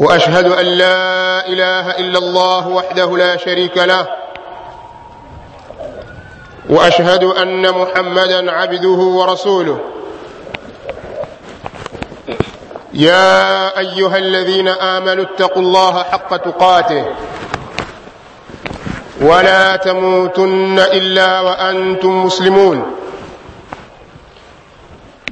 وأشهد أن لا إله إلا الله وحده لا شريك له وأشهد أن محمدا عبده ورسوله. يا أيها الذين آمنوا اتقوا الله حق تقاته ولا تموتن إلا وأنتم مسلمون.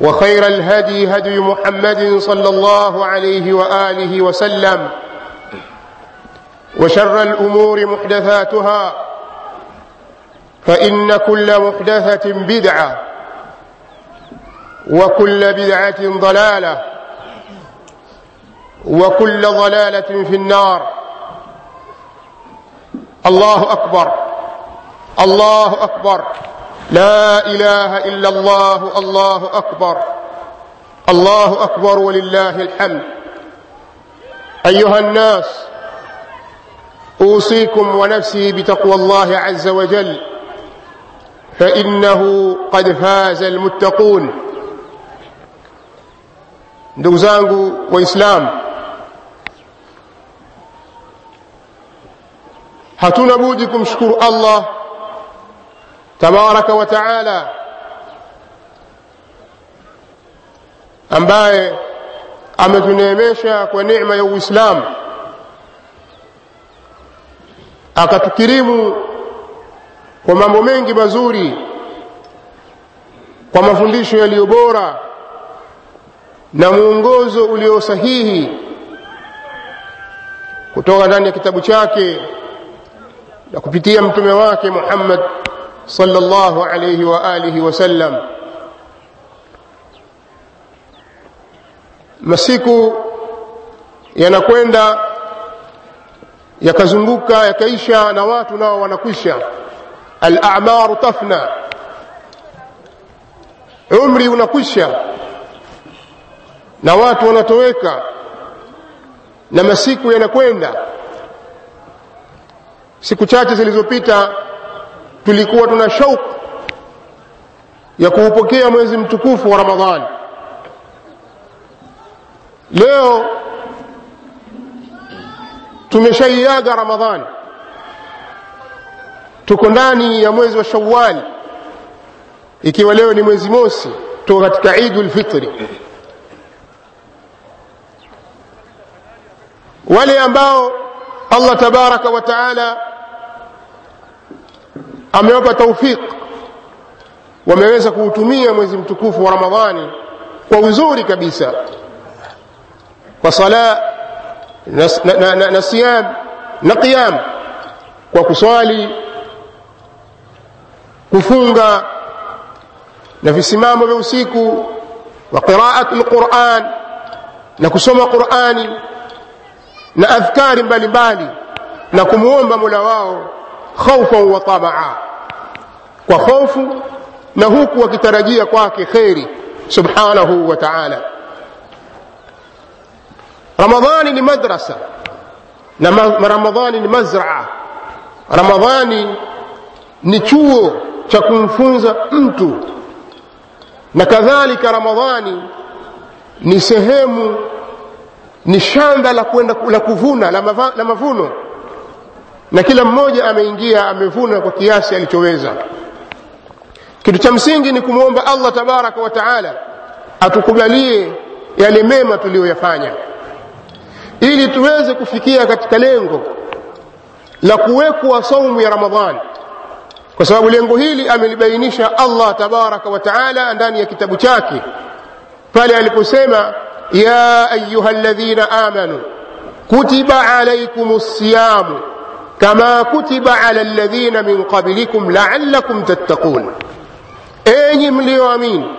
وخير الهدي هدي محمد صلى الله عليه وآله وسلم وشر الأمور محدثاتها فإن كل محدثة بدعة وكل بدعة ضلالة وكل ضلالة في النار. الله أكبر. الله أكبر. لا إله إلا الله الله أكبر الله أكبر ولله الحمد. أيها الناس أوصيكم ونفسي بتقوى الله عز وجل فإنه قد فاز المتقون. Ndugu zangu waislamu budi kumshukuru allah tabaraka wa taala ambaye ametuneemesha kwa neema ya uislamu akatukirimu kwa mambo mengi mazuri kwa mafundisho yaliyo bora na mwongozo ulio sahihi kutoka ndani ya kitabu chake na kupitia mtume wake Muhammad sallallahu الله عليه وآله وسلم masiku yanakwenda yakazunguka yakaisha na watu nao wanakwisha. Al-a'maru tafna. Umri unakwisha na watu wanatoweka na masiku yanakwenda. Siku chache zilizopita tulikuwa tuna shauku ya kuupokea mwezi mtukufu wa ramadhani. Leo tumeshaiaga ramadhani. Tuko ndani ya mwezi wa shawali ikiwa leo ni mwezi mosi tuko katika idul fitri. Wale ambao allah tabaraka wa taala amewapa taufik wameweza kuutumia mwezi mtukufu wa ramadhani kwa uzuri kabisa. Kwa sala na, na, na, qiyam. Kwa kuswali kufunga na visimamo vya usiku wa qiraat lquran na kusoma qurani na adhkari mbalimbali na kumwomba mola wao خوفا وطمعا. وخوف نهوك وكترجية قواك خيري سبحانه وتعالى. رمضان لمدرسة رمضان لمزرعة. رمضان نتو تكون فنزة انتو. نكذلك رمضان نسهم نشان ذا لكوفونا لمفونو na kila mmoja ameingia amevuna kwa kiasi alichoweza. Kitu cha msingi ni kumwomba allah tabaraka wa taala atukubalie yale mema tuliyoyafanya. Ili tuweze kufikia katika lengo la kuwekwa saumu ya ramadhani kwa sababu lengo hili amelibainisha allah tabaraka wa taala ndani ya kitabu chake. Pale aliposema ya ayuha ladhina amanu kutiba alaikum siyamu كما كتب على الذين من قبلكم لعلكم تتقون. أي مليوامين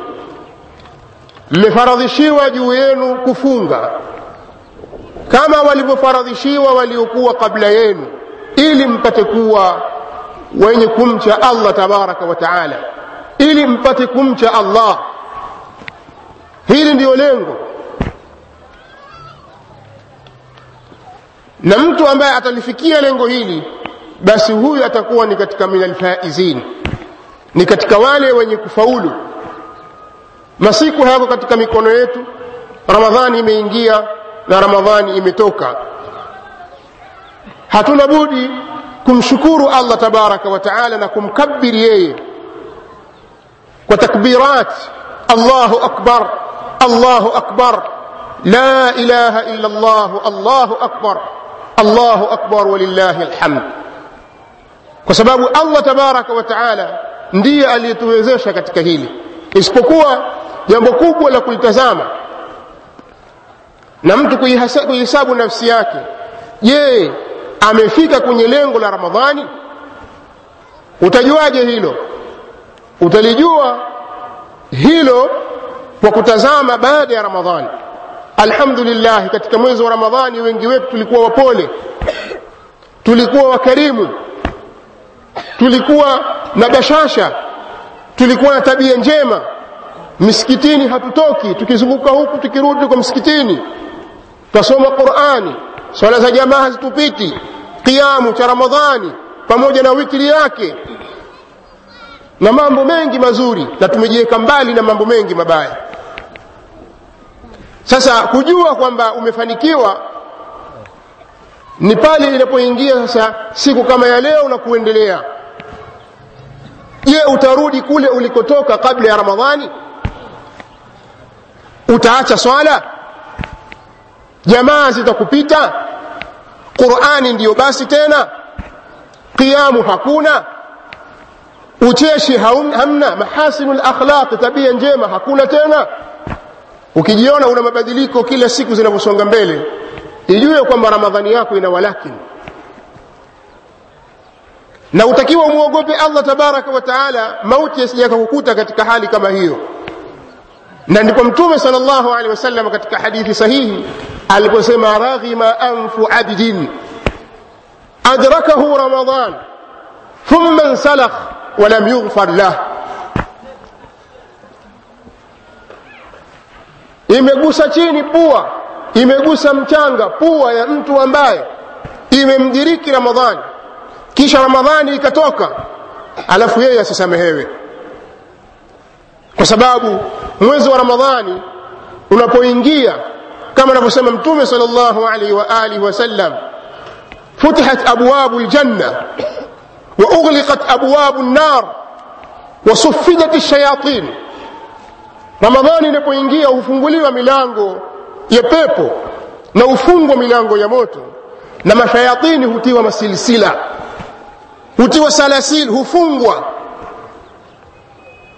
لفرضشي وجوين كفونغا. كما ولب فرضشي وليقوى قبلين إلي مبتكوى وين كمت الله تبارك وتعالى. إلي مبتكمت الله. هيرين ديولينغو. Na mtu ambaye atalifikia lengo hili basi huyu atakuwa ni katika min alfaizin ni katika wale wenye kufaulu masiku hayako katika mikono yetu ramadhani imeingia na ramadhani imetoka hatuna budi kumshukuru allah tabaraka wa taala na kumkabiri yeye kwa takbirat allahu akbar allahu akbar la ilaha illa llah allahu akbar walillahi alhamd kwa sababu allah tabaraka wa taala ndiye aliyetuwezesha katika hili isipokuwa jambo kubwa la kulitazama na mtu kuihesabu nafsi yake je amefika kwenye lengo la ramadhani utajuaje hilo utalijua hilo kwa kutazama baada ya ramadhani alhamdulillah katika mwezi wa ramadhani wengi wetu tulikuwa wapole. Tulikuwa wakarimu. Tulikuwa na bashasha. Tulikuwa na tabia njema. Misikitini hatutoki tukizunguka huku tukirudi kwa msikitini twasoma qurani swala za jamaa hazitupiti kiamu cha ramadhani pamoja na wikili yake. Na mambo mengi mazuri na tumejiweka mbali na mambo mengi mabaya sasa kujua kwamba umefanikiwa ni pale inapoingia sasa siku kama ya leo na kuendelea. Je utarudi kule ulikotoka kabla ya ramadhani? Utaacha swala? Jamaa zitakupita? Qurani ndiyo basi tena? Qiamu hakuna? Ucheshi hamna? Mahasinu lakhlaqi tabia njema hakuna tena ukijiona una mabadiliko kila siku zinavyosonga mbele ijue kwamba ramadhani yako ina walakini. Na utakiwa umwogope allah tabaraka wa taala mauti yasijakakukuta katika hali kama hiyo. Na ndipo mtume sal llahu alehi wasallam katika hadithi sahihi aliposema raghima anfu abdin adrakahu ramadan thumma nsalakh walam yughfar lah imegusa chini pua imegusa mchanga pua ya mtu ambaye imemdiriki ramadhani kisha ramadhani ikatoka alafu yeye asisamehewe kwa sababu mwezi wa ramadhani unapoingia kama anavyosema mtume sal llahu alaihi wa alihi wasallam futihat abwabu ljanna waughliqat abwabu nnar wasuffidat lshayatin ramadhani inapoingia hufunguliwa milango ya pepo na hufungwa milango ya moto na mashayatini hutiwa masilsila. Hutiwa salasil hufungwa.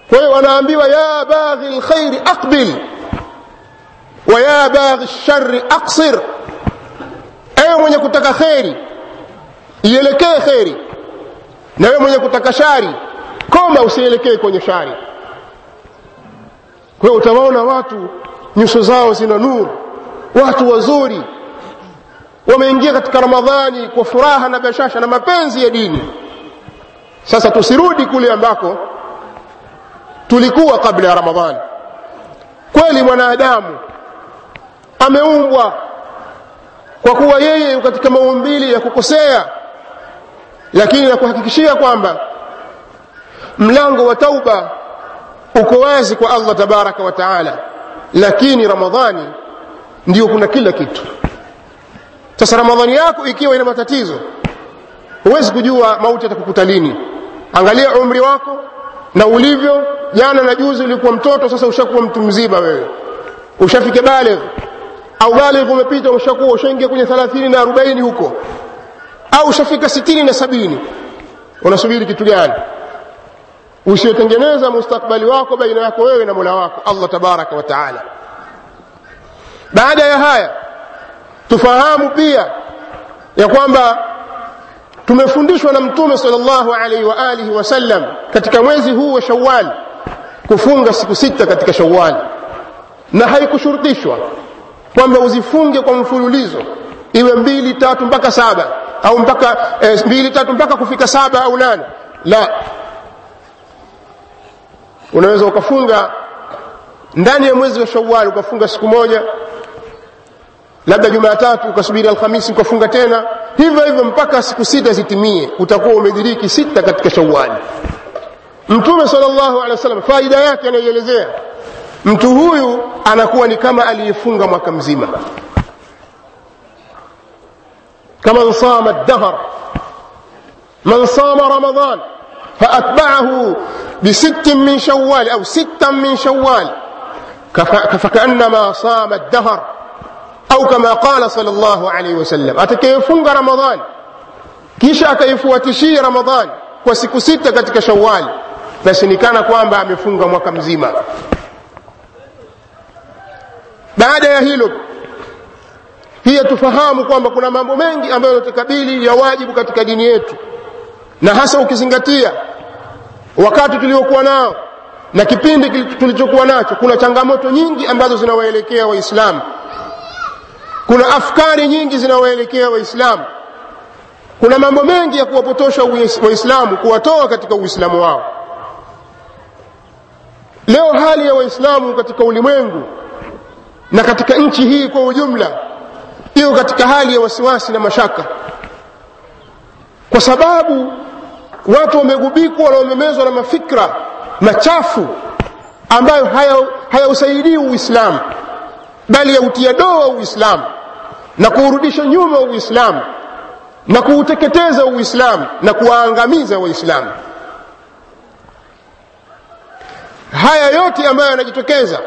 Kwa hiyo wanaambiwa ya baghi lkhairi aqbil wa ya baghi lshari aqsir. Ewe mwenye kutaka kheri ielekee kheri. Na wewe mwenye kutaka shari koma usielekee kwenye shari kwa hiyo utawaona watu nyuso zao zina nuru. Watu wazuri wameingia katika ramadhani kwa furaha na bashasha na mapenzi ya dini. Sasa tusirudi kule ambako tulikuwa kabla ya ramadhani. Kweli mwanadamu ameumbwa kwa kuwa yeye katika maumbili ya kukosea lakini nakuhakikishia kwamba mlango wa tauba uko wazi kwa allah tabaraka wa taala. Lakini ramadhani ndio kuna kila kitu. Sasa ramadhani yako ikiwa ina matatizo huwezi kujua mauti atakukuta lini. Angalia umri wako na ulivyo. Jana na juzi ulikuwa mtoto sasa ushakuwa mtu mzima wewe. Ushafika baligh. Au baligh umepita ushakuwa ushaingia kwenye 30 na 40 huko. Au ushafika 60 na sabini. Unasubiri kitu gani usiotengeneza mustakbali wako baina yako wewe na mola wako allah tabaraka wa taala. Baada ya haya tufahamu pia ya kwamba tumefundishwa na mtume salllahu alaihi wa alihi wasallam katika mwezi huu wa shawali kufunga siku sita katika shawali na haikushurutishwa kwamba uzifunge kwa mfululizo iwe mbili tatu mpaka saba au mpaka e, mbili tatu mpaka kufika saba au nane. La unaweza ukafunga ndani ya mwezi wa shawali ukafunga siku moja labda jumatatu ukasubiri alhamisi ukafunga tena hivyo hivyo mpaka siku sita zitimie utakuwa umediriki sita katika shawali mtume sal llahu alehi wa sallam faida yake anaielezea mtu huyu anakuwa ni kama aliyefunga mwaka mzima كمن صام الدهر من صام رمضان فأتبعه بست من شوال أو ستا من شوال. فكأنما صام الدهر أو كما قال صلى الله عليه وسلم. أتكيفون رمضان؟ كيش أكيفو رمضان؟ وسكو ستة كتك شوال. بس كان قوام بعم يفنغ مكم زيما. بعد يهيلو هي تفهم قوام بكنا مامو منجي. أمبالو تكبيلي يواجب كتك دينيتو. نحسو كسنغتيا. Wakati tuliokuwa nao na kipindi tulichokuwa nacho kuna changamoto nyingi ambazo zinawaelekea waislamu. Kuna afkari nyingi zinawaelekea waislamu. Kuna mambo mengi ya kuwapotosha waislamu kuwatoa katika uislamu wao. Leo hali ya waislamu katika ulimwengu na katika nchi hii kwa ujumla iko katika hali ya wasiwasi na mashaka. Kwa sababu watu wamegubikwa wanaomemezwa na mafikra machafu ambayo hayausaidii haya uislamu bali yautia doa uislamu na kuurudisha nyuma uislamu na kuuteketeza uislamu na kuwaangamiza waislamu. Haya yote ambayo yanajitokeza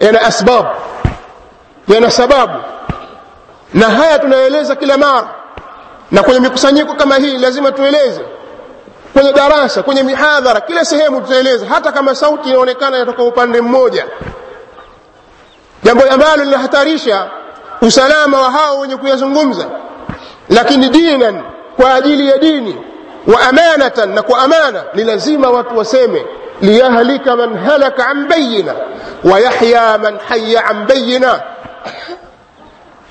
yana asbabu yana sababu. Na haya tunaeleza kila mara na kwenye mikusanyiko kama hii lazima tueleze. Kwenye darasa kwenye mihadhara kila sehemu tutaeleza hata kama sauti inaonekana inatoka upande mmoja. Jambo ambalo linahatarisha usalama wa hao wenye kuyazungumza. Lakini dinan kwa ajili ya dini wa amanatan na kwa amana ni lazima watu waseme liyahlika man halaka an bayina wayahya man haya an bayina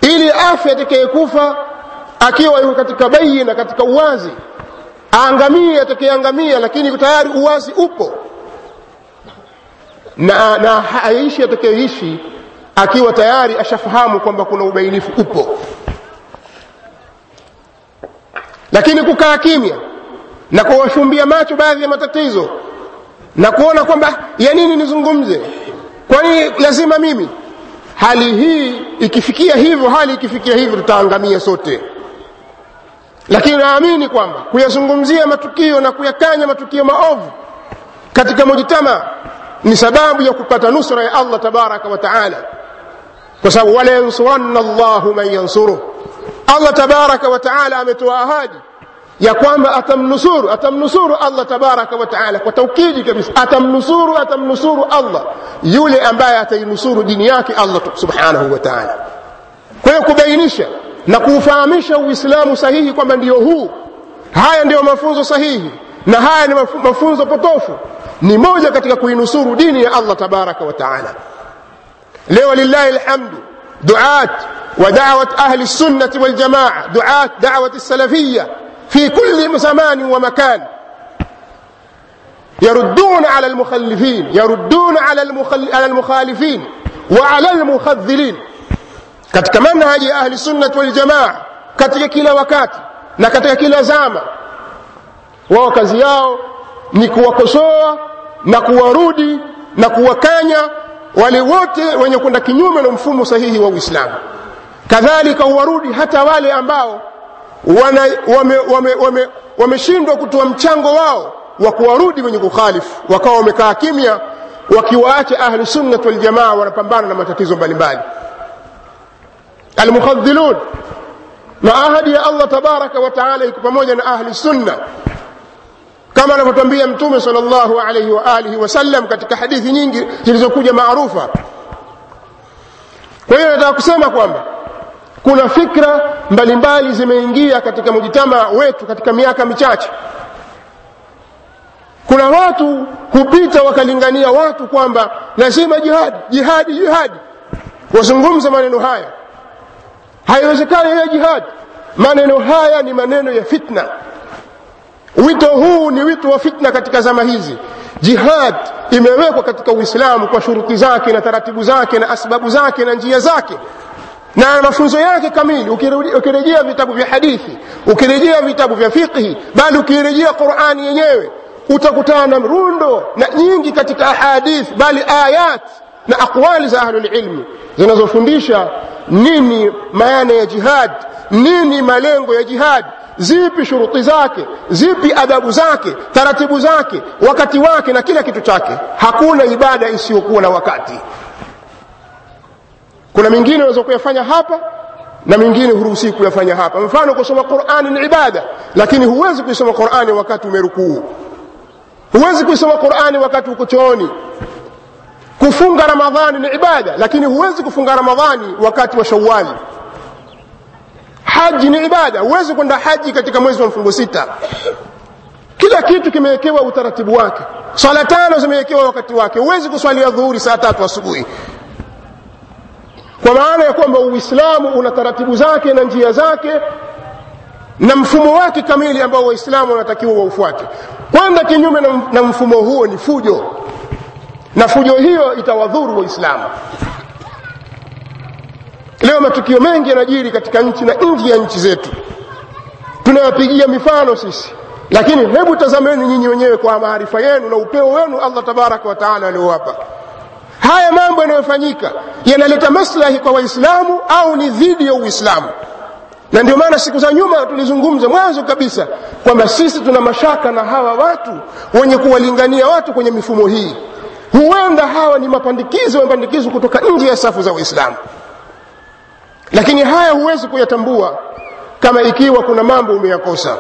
ili afya atakayekufa akiwa yuko katika bayina katika uwazi aangamie atakayeangamia lakini tayari uwazi upo. Na, na aishi atakayeishi akiwa tayari ashafahamu kwamba kuna ubainifu upo. Lakini kukaa kimya na kuwashumbia macho baadhi ya matatizo na kuona kwamba ya nini nizungumze? Kwani lazima mimi? Hali hii ikifikia hivyo hali ikifikia hivyo tutaangamia sote lakini naamini kwamba kuyazungumzia matukio na kuyakanya matukio maovu katika mujtama ni sababu ya kupata nusra ya allah tabaraka wa taala kwa sababu wala yansuranna llahu man yansuruh allah tabaraka wa taala ametoa ahadi ya kwamba atamnusuru atamnusuru allah tabaraka wa taala kwa taukidi kabisa atamnusuru atamnusuru allah yule ambaye atainusuru dini yake allah subhanahu wa taala kwa hiyo kubainisha na kuufahamisha uislamu sahihi kwamba ndio huu haya ndiyo mafunzo sahihi na haya ni mafunzo potofu ni moja katika kuinusuru dini ya allah tabaraka wa taala leo lillahi lhamdu duat dawat ahli sunnati waljamaa duat dawati salafia في كل زمان ومكان يردون على المخلفين يردون. على المخالفين وعلى المخذلين katika manhaji ya ahli sunnati waljamaa katika kila wakati na katika kila zama wao kazi yao ni kuwakosoa na kuwarudi na kuwakanya wale wote wenye kwenda kinyume na mfumo sahihi wa uislamu. Kadhalika huwarudi hata wale ambao wameshindwa wame, wame, wame, kutoa mchango wao wa kuwarudi wenye kukhalifu wakawa wamekaa kimya wakiwaacha ahlusunnat waljamaa wanapambana na matatizo mbalimbali almukhadhilun na ahadi ya allah tabaraka wataala iko pamoja na ahli sunna. Kama anavyotwambia mtume sal llahu alaihi wa alihi wasallam katika hadithi nyingi zilizokuja maarufa. Kwa hiyo nataka kusema kwamba kuna fikra mbalimbali zimeingia katika mujitamaa wetu katika miaka michache. Kuna watu hupita wakalingania watu kwamba lazima jihadi jihadi jihadi. Wazungumza maneno haya haiwezekani hiyo jihadi maneno haya ni maneno ya fitna. Wito huu ni wito wa fitna katika zama hizi. Jihad imewekwa katika uislamu kwa shuruti zake na taratibu zake na asbabu zake na njia zake. Na mafunzo yake kamili ukirejea vitabu vya hadithi ukirejea vitabu vya fiqhi bali ukirejea qurani yenyewe utakutana na mrundo na nyingi katika ahadith bali ayat na aqwali za ahlulilmi zinazofundisha nini maana ya jihad? Nini malengo ya jihad? Zipi shuruti zake? Zipi adabu zake? Taratibu zake? Wakati wake na kila kitu chake? Hakuna ibada isiyokuwa na wakati. Kuna mingine unaweza kuyafanya hapa na mingine huruhusii kuyafanya hapa. Mfano kusoma qurani ni ibada lakini huwezi kuisoma qurani wakati umerukuu. Huwezi kuisoma qurani wakati uko chooni kufunga ramadhani ni ibada lakini huwezi kufunga ramadhani wakati wa shawali haji ni ibada huwezi kwenda haji katika mwezi wa mfungo sita. Kila kitu kimewekewa utaratibu wake. Swala tano zimewekewa wakati wake. Huwezi kuswalia dhuhuri saa tatu asubuhi. Kwa maana ya kwamba uislamu una taratibu zake na njia zake na mfumo wake kamili ambao waislamu wanatakiwa waufuate. Kwenda kinyume na, mfumo huo ni fujo na fujo hiyo itawadhuru waislamu. Leo matukio mengi yanajiri katika nchi na nje ya nchi zetu. Tunayapigia mifano sisi. Lakini hebu tazameni nyinyi wenyewe kwa maarifa yenu na upeo wenu allah tabaraka wataala aliowapa. Haya mambo yanayofanyika yanaleta maslahi kwa waislamu au ni dhidi ya uislamu? Na ndio maana siku za nyuma tulizungumza mwanzo kabisa kwamba sisi tuna mashaka na hawa watu wenye kuwalingania watu kwenye mifumo hii huenda hawa ni mapandikizo mapandikizo kutoka nje ya safu za waislamu lakini haya huwezi kuyatambua kama ikiwa kuna mambo umeyakosa